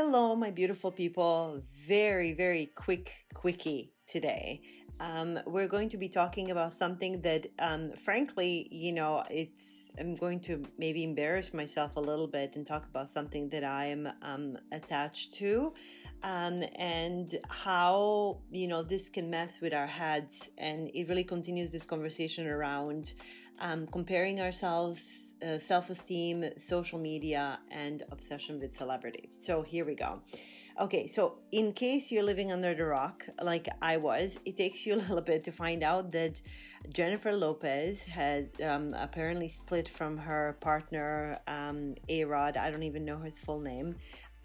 Hello, my beautiful people. Very, very quick quickie today. Um, we're going to be talking about something that, um, frankly, you know, it's. I'm going to maybe embarrass myself a little bit and talk about something that I am um, attached to, um, and how you know this can mess with our heads, and it really continues this conversation around um, comparing ourselves, uh, self esteem, social media, and obsession with celebrities. So here we go. Okay, so in case you're living under the rock, like I was, it takes you a little bit to find out that Jennifer Lopez had um, apparently split from her partner, um, A Rod. I don't even know his full name.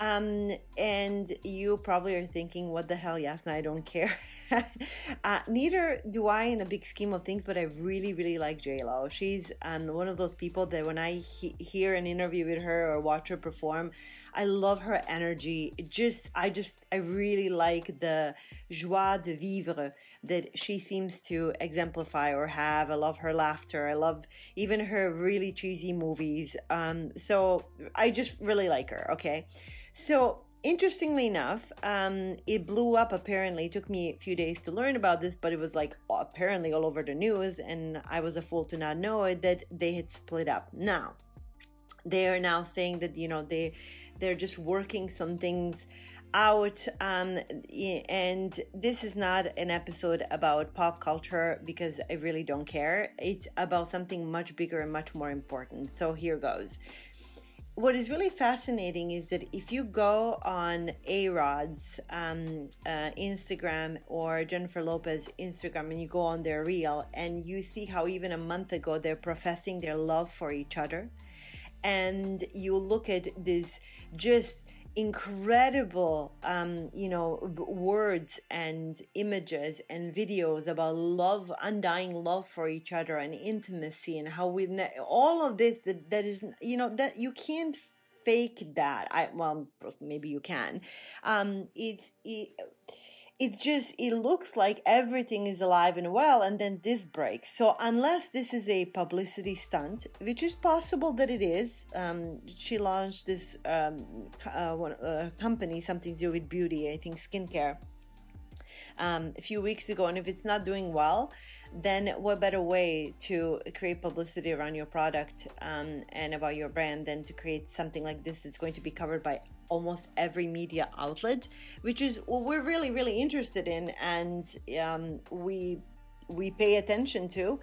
Um, and you probably are thinking, what the hell, Jasna, I don't care. uh, neither do I in a big scheme of things, but I really, really like JLo. She's um, one of those people that when I he- hear an interview with her or watch her perform, I love her energy. It just, I just, I really like the joie de vivre that she seems to exemplify or have. I love her laughter. I love even her really cheesy movies. Um, so I just really like her. Okay. So, interestingly enough, um, it blew up apparently. It took me a few days to learn about this, but it was like apparently all over the news, and I was a fool to not know it that they had split up. Now, they are now saying that you know they they're just working some things out um, and this is not an episode about pop culture because i really don't care it's about something much bigger and much more important so here goes what is really fascinating is that if you go on A Rod's um, uh, Instagram or Jennifer Lopez Instagram and you go on their reel and you see how even a month ago they're professing their love for each other, and you look at this just incredible um, you know words and images and videos about love undying love for each other and intimacy and how we all of this that that is you know that you can't fake that. I well maybe you can. Um it's it, it just it looks like everything is alive and well and then this breaks. So unless this is a publicity stunt which is possible that it is um, she launched this um, uh, uh, company something to do with beauty i think skincare um, a few weeks ago and if it's not doing well then what better way to create publicity around your product um, and about your brand than to create something like this that's going to be covered by almost every media outlet, which is what we're really, really interested in, and um, we we pay attention to.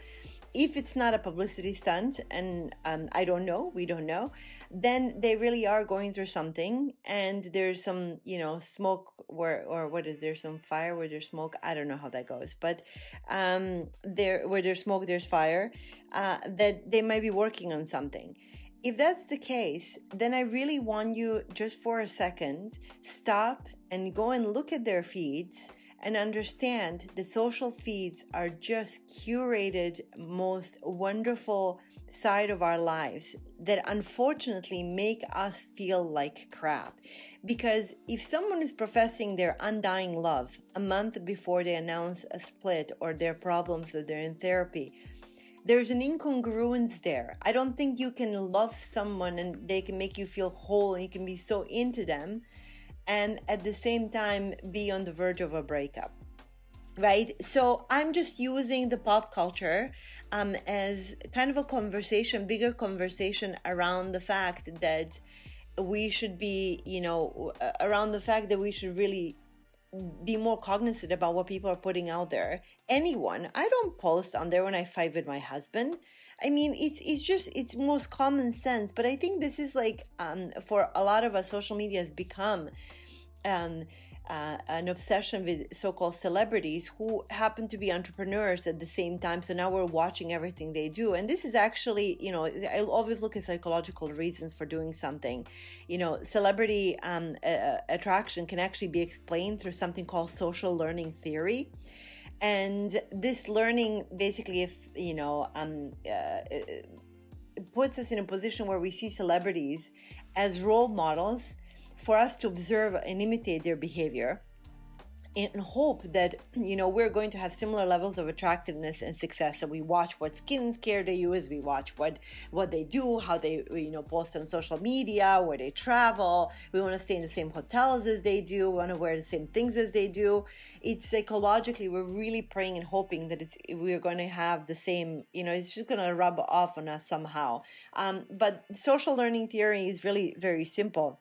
If it's not a publicity stunt, and um, I don't know, we don't know, then they really are going through something, and there's some, you know, smoke where, or what is there, some fire where there's smoke? I don't know how that goes, but um, there, where there's smoke, there's fire. Uh, that they might be working on something if that's the case, then I really want you just for a second stop and go and look at their feeds and understand the social feeds are just curated most wonderful side of our lives that unfortunately make us feel like crap because if someone is professing their undying love a month before they announce a split or their problems that they're in therapy there's an incongruence there. I don't think you can love someone and they can make you feel whole and you can be so into them and at the same time be on the verge of a breakup. Right? So I'm just using the pop culture um, as kind of a conversation, bigger conversation around the fact that we should be, you know, around the fact that we should really be more cognizant about what people are putting out there. Anyone, I don't post on there when I fight with my husband. I mean, it's it's just it's most common sense. But I think this is like um, for a lot of us, social media has become um, uh, an obsession with so-called celebrities who happen to be entrepreneurs at the same time. So now we're watching everything they do. And this is actually you know i always look at psychological reasons for doing something. You know celebrity um, uh, attraction can actually be explained through something called social learning theory. And this learning basically if you know um, uh, puts us in a position where we see celebrities as role models for us to observe and imitate their behavior and hope that you know we're going to have similar levels of attractiveness and success. So we watch what skincare they use we watch what what they do how they you know post on social media where they travel. We want to stay in the same hotels as they do we want to wear the same things as they do. It's psychologically we're really praying and hoping that it's we're going to have the same you know it's just going to rub off on us somehow. Um, but social learning theory is really very simple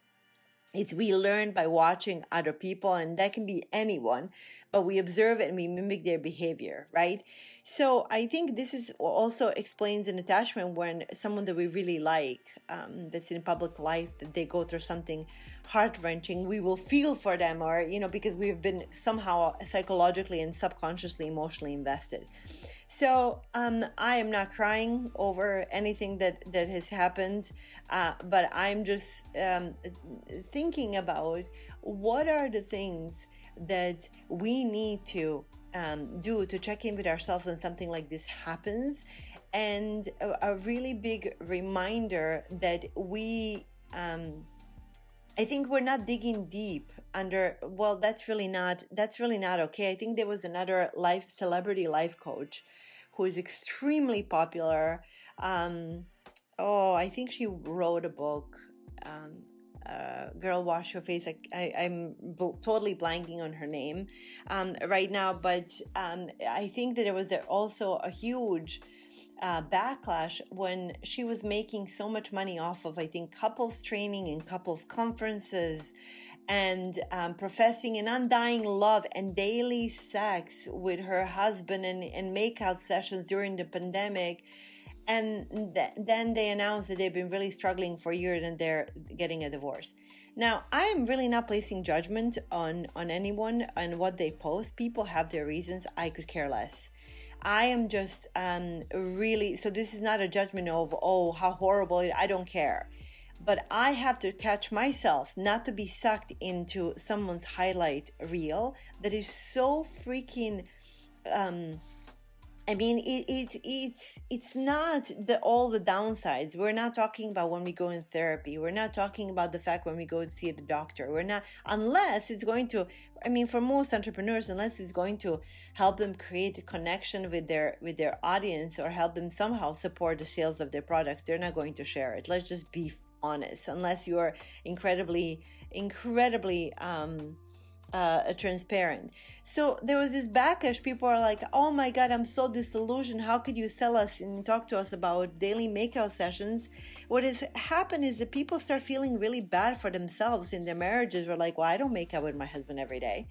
it's we learn by watching other people and that can be anyone but we observe and we mimic their behavior right? So i think this is also explains an attachment when someone that we really like um, that's in public life that they go through something heart-wrenching we will feel for them or you know because we've been somehow psychologically and subconsciously emotionally invested so um, I am not crying over anything that that has happened, uh, but I'm just um, thinking about what are the things that we need to um, do to check in with ourselves when something like this happens, and a, a really big reminder that we. Um, I think we're not digging deep under well that's really not that's really not okay i think there was another life celebrity life coach who is extremely popular. Um, oh, I think she wrote a book. Um, uh, girl wash your face I, I, am bl- totally blanking on her name um, right now but um, i think that there was also a huge uh, backlash when she was making so much money off of i think couples training and couples conferences and um, professing an undying love and daily sex with her husband and, and makeout sessions during the pandemic. And th- then they announced that they've been really struggling for years and they're getting a divorce. Now, I am really not placing judgment on, on anyone and what they post. People have their reasons. I could care less. I am just um, really, so this is not a judgment of, oh, how horrible, I don't care. But I have to catch myself not to be sucked into someone's highlight reel that is so freaking um I mean, it, it it's it's not the all the downsides. We're not talking about when we go in therapy. We're not talking about the fact when we go to see the doctor. We're not unless it's going to. I mean, for most entrepreneurs, unless it's going to help them create a connection with their with their audience or help them somehow support the sales of their products, they're not going to share it. Let's just be honest unless you're incredibly incredibly um uh, transparent. So there was this backlash. People are like, "Oh my God, I'm so disillusioned. How could you sell us and talk to us about daily makeout sessions?" What has happened is that people start feeling really bad for themselves in their marriages. We're like, "Well, I don't make out with my husband every day."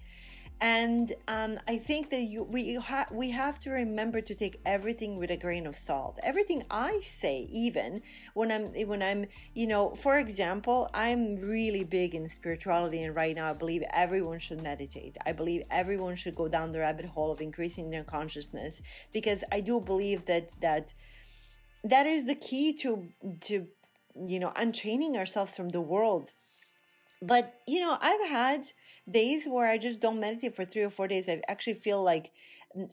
And um, I think that you, we ha- we have to remember to take everything with a grain of salt. Everything I say, even when I'm when I'm you know, for example, I'm really big in spirituality, and right now I believe everyone should meditate. I believe everyone should go down the rabbit hole of increasing their consciousness because I do believe that that that is the key to to you know unchaining ourselves from the world but you know i've had days where i just don't meditate for three or four days. I actually feel like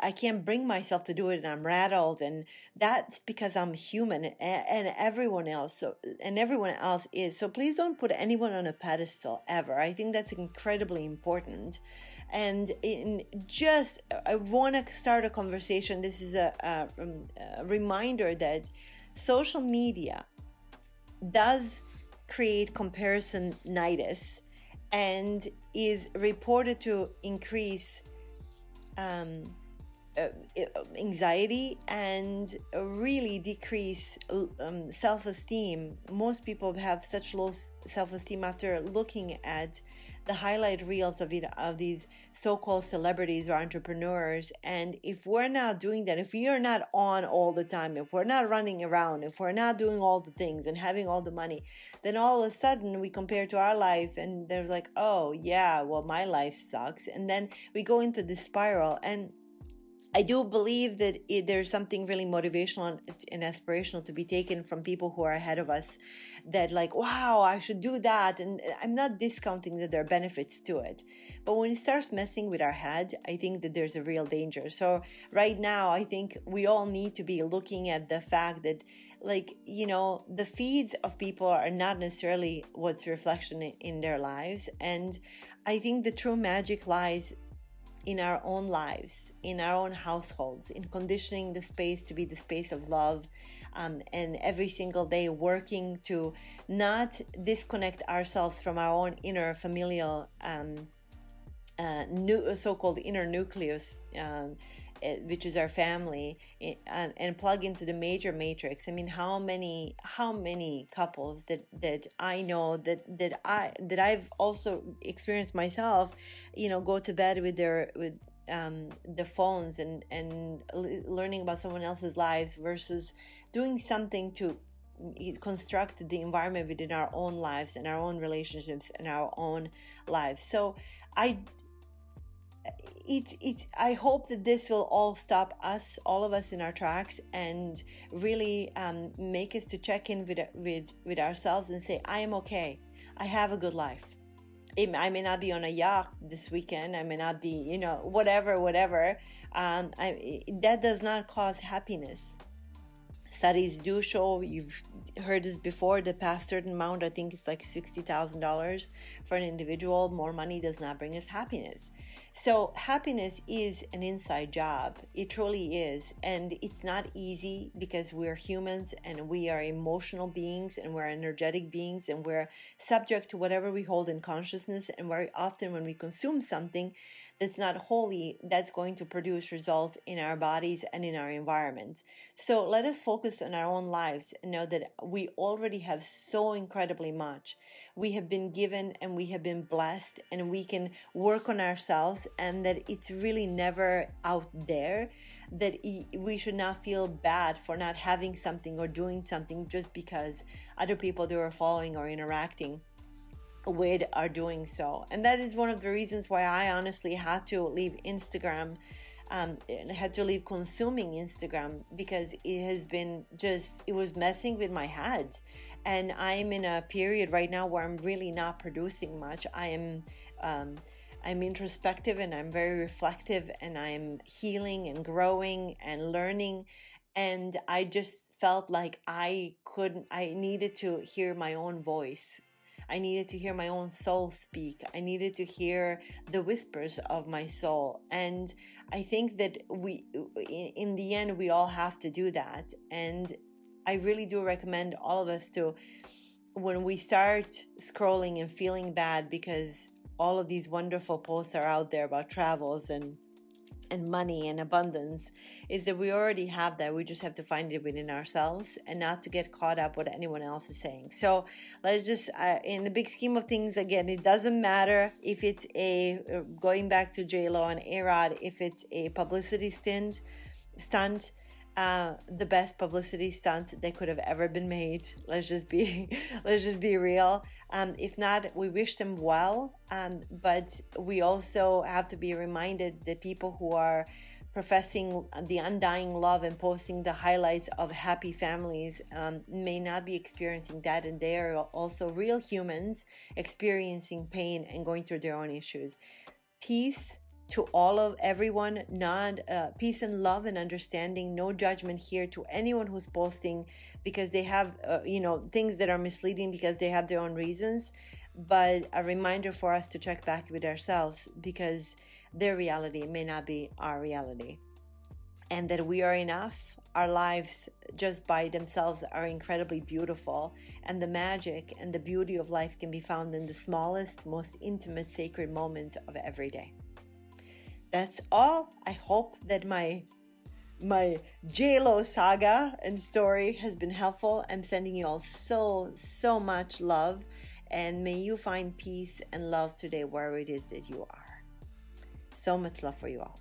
i can't bring myself to do it and i'm rattled and that's because i'm human and, everyone else so and everyone else is. So please don't put anyone on a pedestal ever. I think that's incredibly important. And in just i want to start a conversation. This is a, a, um, a reminder that social media does create comparisonitis and is reported to increase um, anxiety and really decrease um, self-esteem. Most people have such low self-esteem after looking at the highlight reels of it of these so-called celebrities or entrepreneurs. And if we're not doing that if we are not on all the time if we're not running around if we're not doing all the things and having all the money then all of a sudden we compare to our life and they're like oh yeah well my life sucks. And then we go into this spiral. And I do believe that it, there's something really motivational and aspirational to be taken from people who are ahead of us that like, wow, I should do that. And uh, I'm not discounting that there are benefits to it. But when it starts messing with our head, I think that there's a real danger. So right now, I think we all need to be looking at the fact that like, you know, the feeds of people are not necessarily what's reflection in their lives. And I think the true magic lies in our own lives, in our own households, in conditioning the space to be the space of love, um, and every single day working to not disconnect ourselves from our own inner familial, um, uh, so-called inner nucleus. Um, Eh, which is our family eh, and, and plug into the major matrix. I mean how many how many couples that that i know that that i that i've also experienced myself you know go to bed with their with um, the phones and and learning about someone else's lives versus doing something to mm, construct the environment within our own lives and our own relationships and our own lives. So i it's it's i hope that this will all stop us all of us in our tracks and really um, make us to check in with with with ourselves and say i am okay i have a good life I may not be on a yacht this weekend. I may not be, you know, whatever, whatever. Um, I, that does not cause happiness. Studies do show, you've heard this before, the past certain amount, I think it's like $60,000 for an individual. More money does not bring us happiness. So, happiness is an inside job. It truly is. And it's not easy because we're humans and we are emotional beings and we're energetic beings and we're subject to whatever we hold in consciousness. And very often, when we consume something that's not holy, that's going to produce results in our bodies and in our environment. So, let us focus on our own lives and know that we already have so incredibly much. We have been given and we have been blessed, and we can work on ourselves and that it's really never out there that we should not feel bad for not having something or doing something just because other people that we're following or interacting with are doing so and that is one of the reasons why i honestly had to leave instagram um, had to leave consuming Instagram because it has been just, it was messing with my head. And I'm in a period right now where I'm really not producing much. I am um, I'm introspective and I'm very reflective and I'm healing and growing and learning. And I just felt like I couldn't, I needed to hear my own voice. I needed to hear my own soul speak. I needed to hear the whispers of my soul. And I think that we, in the end, we all have to do that. And I really do recommend all of us to, when we start scrolling and feeling bad because all of these wonderful posts are out there about travels and and money and abundance is that we already have that. We just have to find it within ourselves and not to get caught up what anyone else is saying. So let's just uh, in the big scheme of things again it doesn't matter if it's a uh, going back to j-lo and a-rod if it's a publicity stint stunt uh, the best publicity stunt that could have ever been made. Let's just be, let's just be real. Um, if not, we wish them well, um, but we also have to be reminded that people who are professing the undying love and posting the highlights of happy families um, may not be experiencing that, and they are also real humans experiencing pain and going through their own issues. Peace to all of everyone not uh, peace and love and understanding no judgment here to anyone who's posting because they have uh, you know things that are misleading because they have their own reasons but a reminder for us to check back with ourselves because their reality may not be our reality. And that we are enough. Our lives just by themselves are incredibly beautiful and the magic and the beauty of life can be found in the smallest most intimate sacred moments of every day that's all. I hope that my my JLo saga and story has been helpful. I'm sending you all so, so much love. And may you find peace and love today wherever it is that you are. So much love for you all.